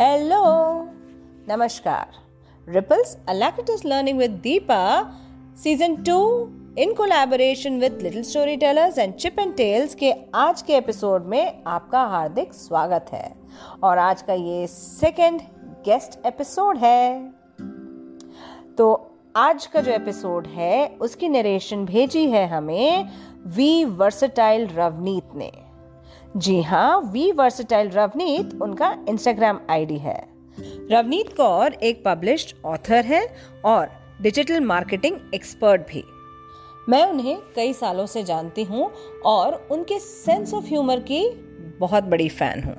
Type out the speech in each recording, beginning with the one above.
Hello नमस्कार ripples अलैकिटस learning with Deepa season two in collaboration with little story tellers and chip and tales के आज के episode में आपका हार्दिक स्वागत है। और आज का ये सेकंड गेस्ट एपिसोड है। तो आज का जो एपिसोड है, उसकी नरेशन भेजी है हमें वी वर्सटाइल रवनीत ने। जी हाँ वी वर्सटाइल रवनीत उनका इंस्टाग्राम आईडी है। रवनीत कौर एक पब्लिश्ड ऑथर है और डिजिटल मार्केटिंग एक्सपर्ट भी। मैं उन्हें कई सालों से जानती हूँ और उनके सेंस ऑफ़ ह्यूमर की बहुत बड़ी फ़ैन हूँ।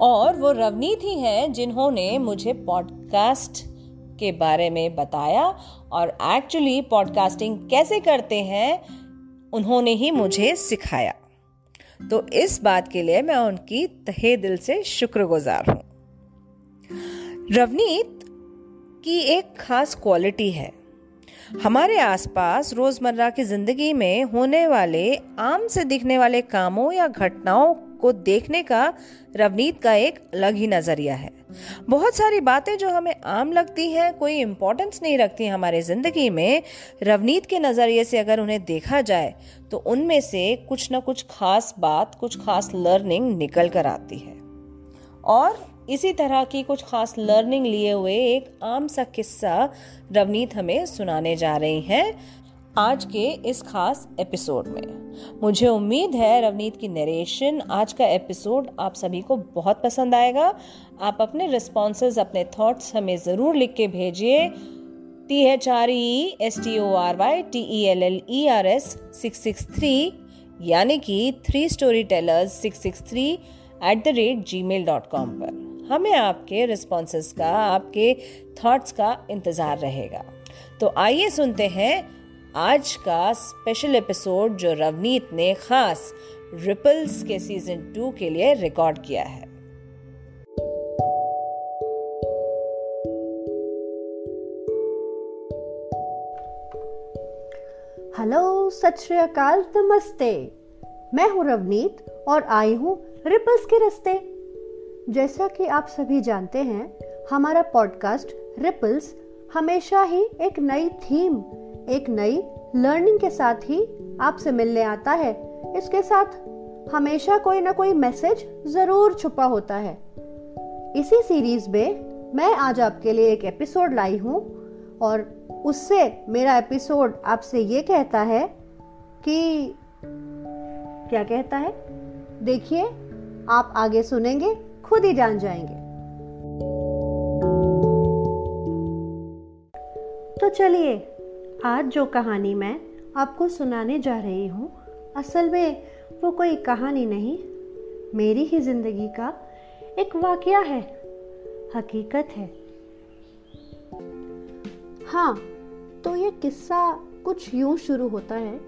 और वो रवनीत ही हैं जिन्होंने मुझे पॉडकास्ट के बारे में बताया और एक्चुअली पॉडकास्टिंग कैसे करते हैं, उन्होंने ही मुझे सिखाया। तो इस बात के लिए मैं उनकी तहे दिल से शुक्रगुजार हूँ। रवनीत की एक खास क्वालिटी है। हमारे आसपास रोज़मर्रा की ज़िंदगी में होने वाले आम से दिखने वाले कामों या घटनाओं को देखने का रवनीत का एक अलग ही नज़रिया है। बहुत सारी बातें जो हमें आम लगती हैं, कोई इम्पोर्टेंस नहीं रखती हमारे ज़िंदगी में, रवनीत के नज़रिए से अगर उन्हें देखा जाए तो उनमें से कुछ ना कुछ खास बात, कुछ खास लर्निंग निकल कर आती है। और इसी तरह की कुछ खास लर्निंग लिए हुए एक आम सा किस्सा रवनीत हमें सुनाने जा रही हैं आज के इस खास एपिसोड में। मुझे उम्मीद है रवनीत की नरेशन आज का एपिसोड आप सभी को बहुत पसंद आएगा। आप अपने रिस्पॉन्सेज अपने थॉट्स हमें ज़रूर लिख के भेजिए। T H R E S T O R Y T E L L E R S six six three यानी कि three story tellers six six three at the rate G mail dot com पर। हमें आपके responses का, आपके thoughts का इंतज़ार रहेगा। तो आइए सुनते हैं आज का स्पेशल एपिसोड जो रवनीत ने खास रिपल्स के सीज़न टू के लिए रिकॉर्ड किया है। हेलो सत अकाल, नमस्ते। मैं हूँ रवनीत और आई हूँ रिपल्स के रस्ते। जैसा कि आप सभी जानते हैं, हमारा पॉडकास्ट रिपल्स हमेशा ही एक नई थीम एक नई लर्निंग के साथ ही आपसे मिलने आता है। इसके साथ हमेशा कोई ना कोई मैसेज ज़रूर छुपा होता है। इसी सीरीज़ में मैं आज आपके लिए एक एपिसोड लाई हूँ और उससे मेरा एपिसोड आपसे ये कहता है कि क्या कहता है? देखिए, आप आगे सुनेंगे, खुद ही जान जाएँगे। तो चलिए आज जो कहानी मैं आपको सुनाने जा रही हूँ, असल में वो कोई कहानी नहीं, मेरी ही ज़िंदगी का एक वाकया है, हकीकत है। हाँ तो ये किस्सा कुछ यूँ शुरू होता है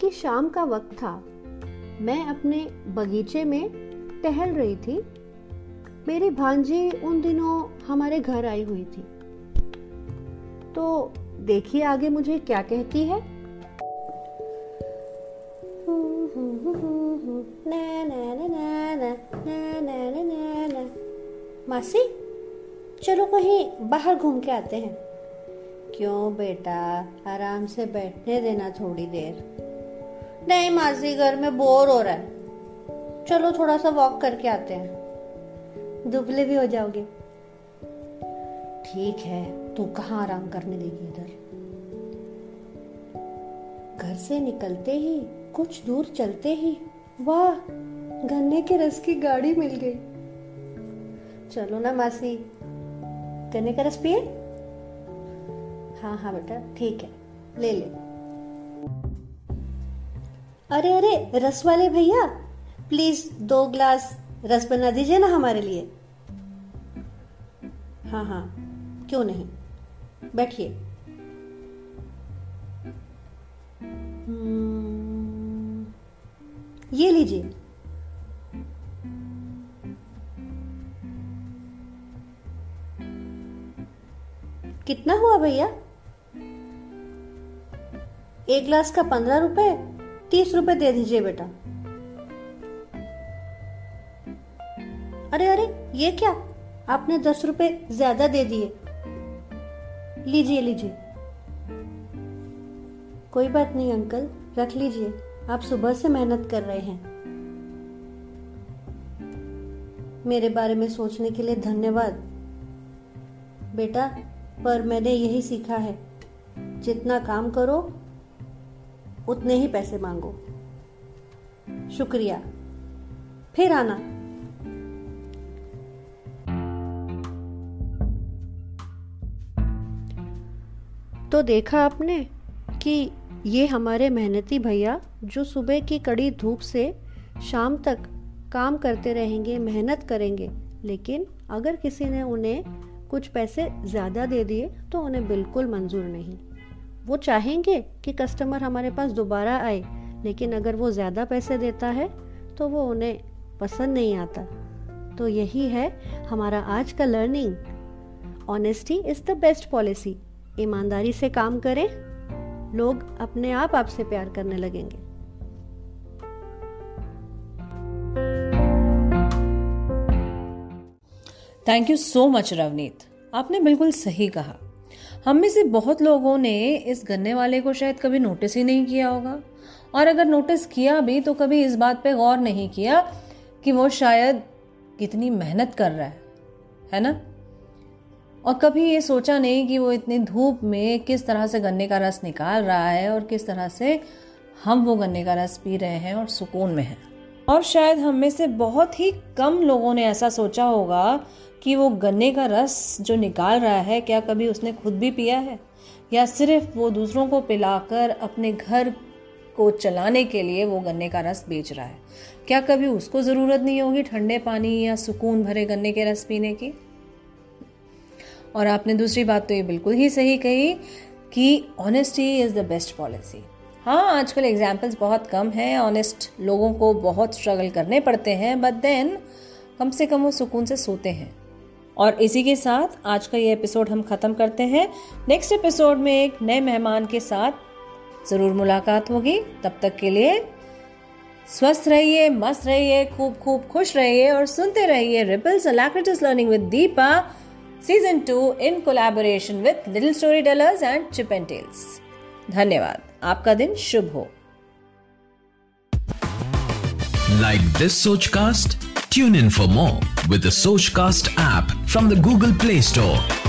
कि शाम का वक्त था। मैं अपने बगीचे में टहल रही थी। मेरी भांजी उन दिनों हमारे घर आई हुई थी। तो देखिए आगे मुझे क्या कहती है। मासी, चलो कहीं बाहर घूम के आते हैं। क्यों बेटा? आराम से बैठने देना थोड़ी देर। नहीं मासी, घर में बोर हो रहा है। चलो थोड़ा सा वॉक करके आते हैं। दुबले भी हो जाओगे। ठीक है, तू कहाँ आराम करने देगी इधर? घर से निकलते ही, कुछ दूर चलते ही, वाह, गन्ने के रस की गाड़ी मिल गई। चलो ना मासी, गन्ने का रस पिए? हाँ हाँ बेटा, ठीक है, ले ले। अरे अरे, रस वाले भैया, प्लीज़ दो ग्लास रस बना दीजिए ना हमारे लिए। हाँ हाँ। क्यों नहीं? बैठिए। हम्म, ये लीजिए। कितना हुआ भैया? एक ग्लास का पंद्रह रुपए तीस रुपए दे दीजिए बेटा। अरे अरे ये क्या? आपने दस रुपए ज़्यादा दे दिए। लीजिए लीजिए। कोई बात नहीं, अंकल। रख लीजिए। आप सुबह से मेहनत कर रहे हैं। मेरे बारे में सोचने के लिए धन्यवाद। बेटा, पर मैंने यही सीखा है। जितना काम करो, उतने ही पैसे मांगो। शुक्रिया। फिर आना। तो देखा आपने कि ये हमारे मेहनती भैया जो सुबह की कड़ी धूप से शाम तक काम करते रहेंगे, मेहनत करेंगे, लेकिन अगर किसी ने उन्हें कुछ पैसे ज़्यादा दे दिए तो उन्हें बिल्कुल मंजूर नहीं। वो चाहेंगे कि कस्टमर हमारे पास दोबारा आए, लेकिन अगर वो ज़्यादा पैसे देता है तो वो उन्हें पसंद नहीं आता। तो यही है हमारा आज का learning honesty is the best policy ईमानदारी से काम करें, लोग अपने आप आपसे प्यार करने लगेंगे। Thank you so much Ravneet आपने बिल्कुल सही कहा। हम में से बहुत लोगों ने इस गन्ने वाले को शायद कभी नोटिस ही नहीं किया होगा। और अगर नोटिस किया भी तो कभी इस बात पे गौर नहीं किया कि वो शायद कितनी मेहनत कर रहा है। है ना? और कभी ये सोचा नहीं कि वो इतनी धूप में किस तरह से गन्ने का रस निकाल रहा है और किस तरह से हम वो गन्ने का रस पी रहे हैं और सुकून में हैं। और शायद हम में से बहुत ही कम लोगों ने ऐसा सोचा होगा कि वो गन्ने का रस जो निकाल रहा है, क्या कभी उसने खुद भी पिया है? या सिर्फ़ वो दूसरों को पिलाकर अपने घर को चलाने के लिए वो गन्ने का रस बेच रहा है? क्या कभी उसको ज़रूरत नहीं होगी ठंडे पानी या सुकून भरे गन्ने के रस पीने की? और आपने दूसरी बात तो ये बिल्कुल ही सही कही कि honesty is the best policy हाँ आजकल एग्जाम्पल्स बहुत कम हैं ऑनेस्ट लोगों को बहुत स्ट्रगल करने पड़ते हैं बट देन कम से कम वो सुकून से सोते हैं। और इसी के साथ आज का ये एपिसोड हम ख़त्म करते हैं। नेक्स्ट एपिसोड में एक नए मेहमान के साथ ज़रूर मुलाकात होगी। तब तक के लिए स्वस्थ रहिए, मस्त रहिए, खूब खूब खुश रहिए और सुनते रहिए ripples learning with Deepa season two in collaboration with little story tellers and chip and tales धन्यवाद। आपका दिन शुभ हो। Like this Sochcast tune in for more with the Sochcast app from the Google Play Store.